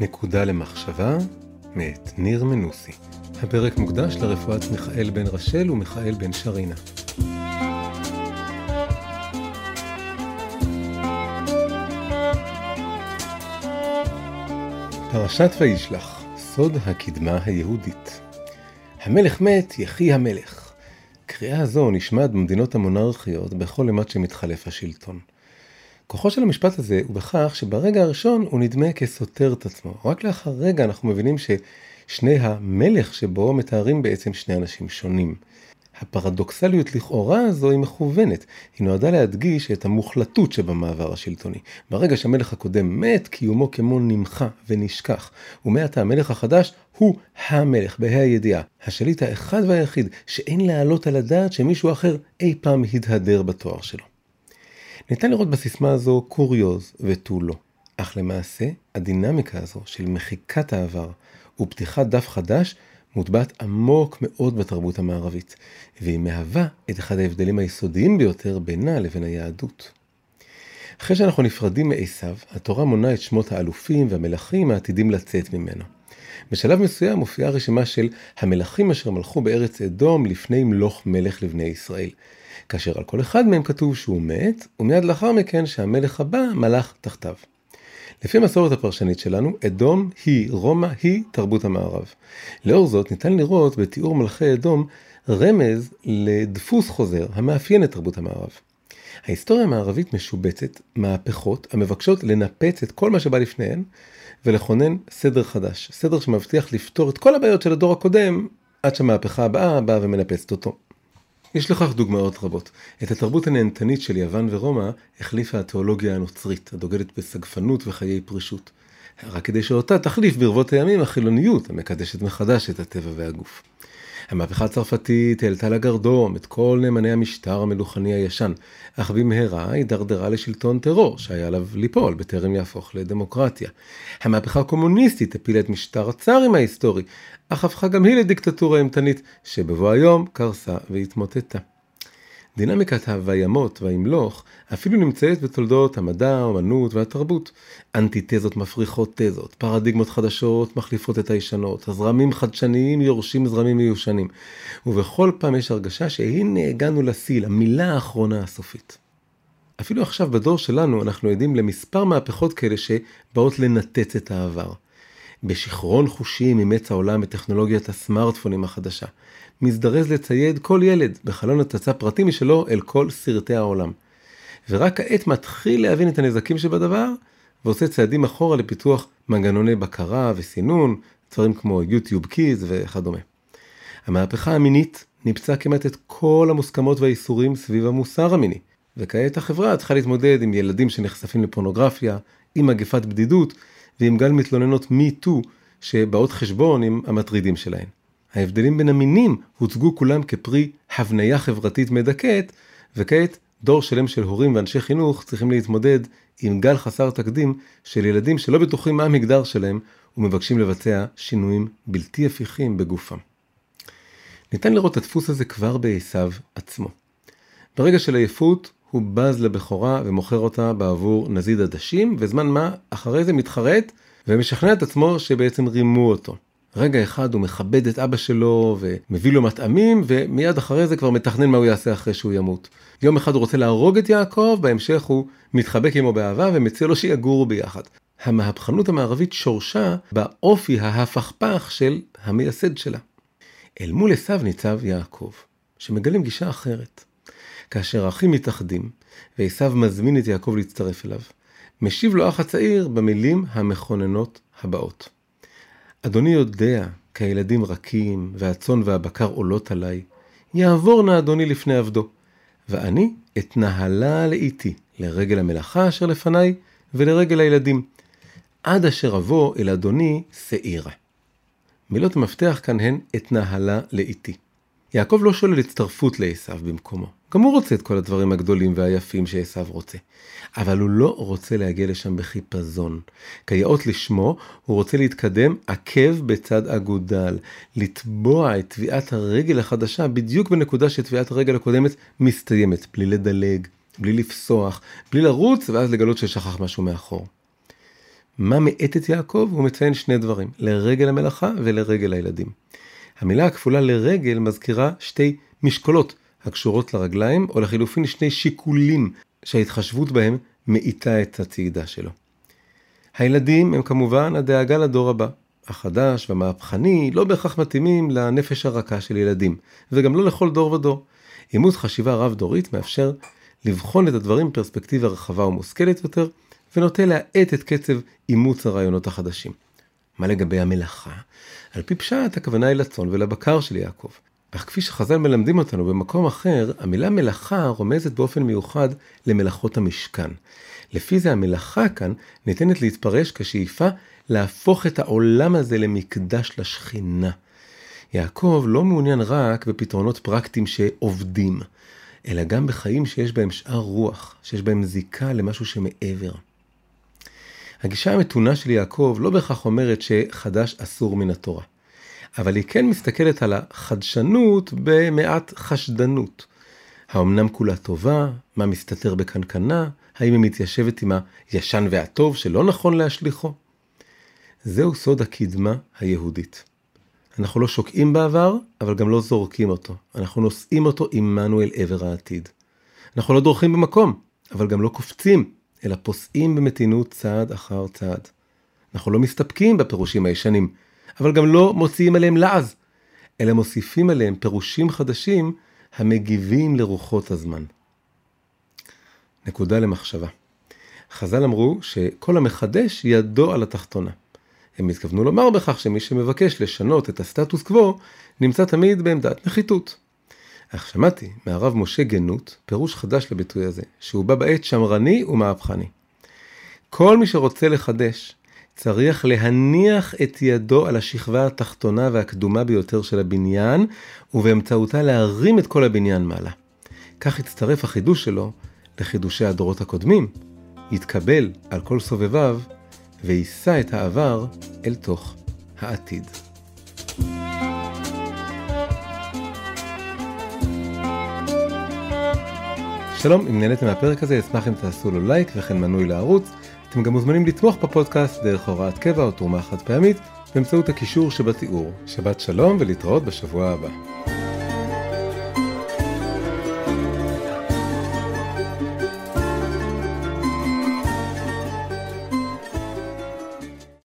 נקודה למחשבה מאת ניר מנוסי. הפרק מוקדש לרפואת מיכאל בן רשל ומיכאל בן שרינה. פרשת וישלח, סוד הקדמה היהודית. המלך מת, יחי המלך. קריאה זו נשמעת במדינות המונרכיות בכל אימת שמתחלף השלטון. כוחו של המשפט הזה הוא בכך שברגע הראשון הוא נדמה כסותר את עצמו. רק לאחר רגע אנחנו מבינים ששני המלך שבו מתארים בעצם שני אנשים שונים. הפרדוקסליות לכאורה הזו היא מכוונת, היא נועדה להדגיש את המוחלטות שבמעבר השלטוני. ברגע שהמלך הקודם מת, קיומו כמו נמחה ונשכח, ומעתה המלך החדש הוא המלך, בה"א הידיעה, השליט האחד והיחיד, שאין להעלות על הדעת שמישהו אחר אי פעם התהדר בתואר שלו. ניתן לראות בסיסמה הזו קוריוז ותו לא, אך למעשה הדינמיקה הזו של מחיקת העבר ופתיחת דף חדש מוטבעת עמוק מאוד בתרבות המערבית, והיא מהווה את אחד ההבדלים היסודיים ביותר בינה לבין היהדות. אחרי שאנחנו נפרדים מעשיו, התורה מונה את שמות האלופים והמלכים העתידים לצאת ממנו. בשלב מסוים מופיעה רשימה של המלכים אשר מלכו בארץ אדום לפני מלוך מלך לבני ישראל. כאשר על כל אחד מהם כתוב שהוא מת, ומיד לאחר מכן שהמלך הבא מלך תחתיו. לפי המסורת הפרשנית שלנו, אדום היא, רומא היא תרבות המערב. לאור זאת ניתן לראות בתיאור מלכי אדום רמז לדפוס חוזר המאפיין את תרבות המערב. ההיסטוריה המערבית משובצת מהפכות המבקשות לנפץ את כל מה שבא לפניהן ולכונן סדר חדש, סדר שמבטיח לפתור את כל הבעיות של הדור הקודם עד שהמהפכה הבאה באה ומנפצת אותו. יש לכך דוגמאות רבות. את התרבות הנהנתנית של יוון ורומא החליפה התיאולוגיה הנוצרית, הדוגלת בסגפנות וחיי פרישות. רק כדי שאותה תחליף ברבות הימים החילוניות המקדשת מחדש את הטבע והגוף. המהפכה הצרפתית העלתה לגרדום את כל נאמני המשטר המלוכני הישן, אך במהרה הידרדרה לשלטון טרור שהיה עליו ליפול בטרם יהפוך לדמוקרטיה. המהפכה הקומוניסטית הפילה את משטר הצארים ההיסטורי, אך הפכה גם היא לדיקטטורה אימתנית, שבבוא היום קרסה והתמוטטה. דינמיקת ה"וימות" וה"ימלוך" אפילו נמצאת בתולדות המדע, האמנות והתרבות. אנטיתזות מפריחות תזות, פרדיגמות חדשות מחליפות את הישנות, הזרמים חדשניים יורשים זרמים מיושנים. ובכל פעם יש הרגשה שהנה הגענו לשיא, למילה האחרונה הסופית. אפילו עכשיו בדור שלנו אנחנו עדים למספר מהפכות כאלה שבאות לנתץ את העבר. בשיכרון חושים אימץ העולם את טכנולוגיית הסמארטפונים החדשה. מזדרז לצייד כל ילד בחלון הצצה פרטי משלו אל כל סרטי העולם. ורק כעת מתחיל להבין את הנזקים שבדבר, ועושה צעדים אחורה לפיתוח מנגנוני בקרה וסינון, דברים כמו יוטיוב קיז וכדומה. המהפכה המינית ניפצה כמעט את כל המוסכמות והאיסורים סביב המוסר המיני, וכעת החברה צריכה להתמודד עם ילדים שנחשפים לפורנוגרפיה, עם מגפת בדידות ועם גל מתלוננות מי-טו שבאות חשבון עם המטרידים שלהן. ההבדלים בין המינים הוצגו כולם כפרי הבניה חברתית מדכאת, וכעת דור שלם של הורים ואנשי חינוך צריכים להתמודד עם גל חסר תקדים של ילדים שלא בטוחים מה המגדר שלהם ומבקשים לבצע שינויים בלתי הפיכים בגופם. ניתן לראות את הדפוס הזה כבר בעשיו עצמו. ברגע של עייפות הוא בז לבכורה ומוכר אותה בעבור נזיד עדשים, וזמן מה אחרי זה מתחרט ומשכנע את עצמו שבעצם רימו אותו. רגע אחד הוא מכבד את אבא שלו ומביא לו מטעמים, ומיד אחרי זה כבר מתכנן מה הוא יעשה אחרי שהוא ימות. יום אחד הוא רוצה להרוג את יעקב, בהמשך הוא מתחבק עמו באהבה ומציע לו שיגורו ביחד. המהפכנות המערבית שורשה באופי ההפכפך של המייסד שלה. אל מול עשיו ניצב יעקב, שמגלים גישה אחרת. כאשר האחים מתאחדים, ועשיו מזמין את יעקב להצטרף אליו, משיב לו אח הצעיר במילים המכוננות הבאות. אדוני יודע כי הילדים רכים, והצאן והבקר עולות עליי. יעבור נא אדוני לפני עבדו, ואני אתנהלה לאיתי, לרגל המלאכה אשר לפניי, ולרגל הילדים, עד אשר אבוא אל אדוני שעירה. מילות המפתח כאן הן אתנהלה לאיתי. יעקב לא שולל הצטרפות לעשו במקומו. גם הוא רוצה את כל הדברים הגדולים והיפים שעשו רוצה. אבל הוא לא רוצה להגיע לשם בחיפזון. כיאות לשמו, הוא רוצה להתקדם עקב בצד אגודל, לתבוע את טביעת הרגל החדשה בדיוק בנקודה שטביעת הרגל הקודמת מסתיימת, בלי לדלג, בלי לפסוח, בלי לרוץ ואז לגלות ששכח משהו מאחור. מה מאט את יעקב? הוא מציין שני דברים, לרגל המלאכה ולרגל הילדים. המילה הכפולה לרגל מזכירה שתי משקולות הקשורות לרגליים, או לחילופין שני שיקולים שההתחשבות בהם מאיטה את הצעידה שלו. הילדים הם כמובן הדאגה לדור הבא. החדש והמהפכני לא בהכרח מתאימים לנפש הרכה של ילדים, וגם לא לכל דור ודור. אימוץ חשיבה רב-דורית מאפשר לבחון את הדברים בפרספקטיבה רחבה ומושכלת יותר, ונוטה להאט את קצב אימוץ הרעיונות החדשים. מה לגבי המלאכה? על פי פשט הכוונה היא לצאן ולבקר של יעקב. אך כפי שחז"ל מלמדים אותנו במקום אחר, המילה מלאכה רומזת באופן מיוחד למלאכות המשכן. לפי זה המלאכה כאן ניתנת להתפרש כשאיפה להפוך את העולם הזה למקדש לשכינה. יעקב לא מעוניין רק בפתרונות פרקטיים שעובדים, אלא גם בחיים שיש בהם שאר רוח, שיש בהם זיקה למשהו שמעבר. הגישה המתונה של יעקב לא בהכרח אומרת שחדש אסור מן התורה. אבל היא כן מסתכלת על החדשנות במעט חשדנות. האמנם כולה טובה? מה מסתתר בקנקנה? האם היא מתיישבת עם הישן והטוב שלא נכון להשליכו? זהו סוד הקדמה היהודית. אנחנו לא שוקעים בעבר, אבל גם לא זורקים אותו. אנחנו נושאים אותו עמנו אל עבר העתיד. אנחנו לא דורכים במקום, אבל גם לא קופצים, אלא פוסעים במתינות צעד אחר צעד. אנחנו לא מסתפקים בפירושים הישנים, אבל גם לא מוציאים עליהם לעז, אלא מוסיפים עליהם פירושים חדשים המגיבים לרוחות הזמן. נקודה למחשבה. חז"ל אמרו שכל המחדש ידו על התחתונה. הם התכוונו לומר בכך שמי שמבקש לשנות את הסטטוס קוו נמצא תמיד בעמדת נחיתות. אך שמעתי מהרב משה גנות פירוש חדש לביטוי הזה, שהוא בא בעת שמרני ומהפכני. כל מי שרוצה לחדש צריך להניח את ידו על השכבה התחתונה והקדומה ביותר של הבניין, ובאמצעותה להרים את כל הבניין מעלה. כך יצטרף החידוש שלו לחידושי הדורות הקודמים, יתקבל על כל סובביו, ויישא את העבר אל תוך העתיד. שלום, אם נהניתם מהפרק הזה, אשמח אם תעשו לו לייק וכן מנוי לערוץ. אתם גם מוזמנים לתמוך בפודקאסט דרך הוראת קבע או תרומה חד פעמית באמצעות הקישור שבתיאור. שבת שלום ולהתראות בשבוע הבא.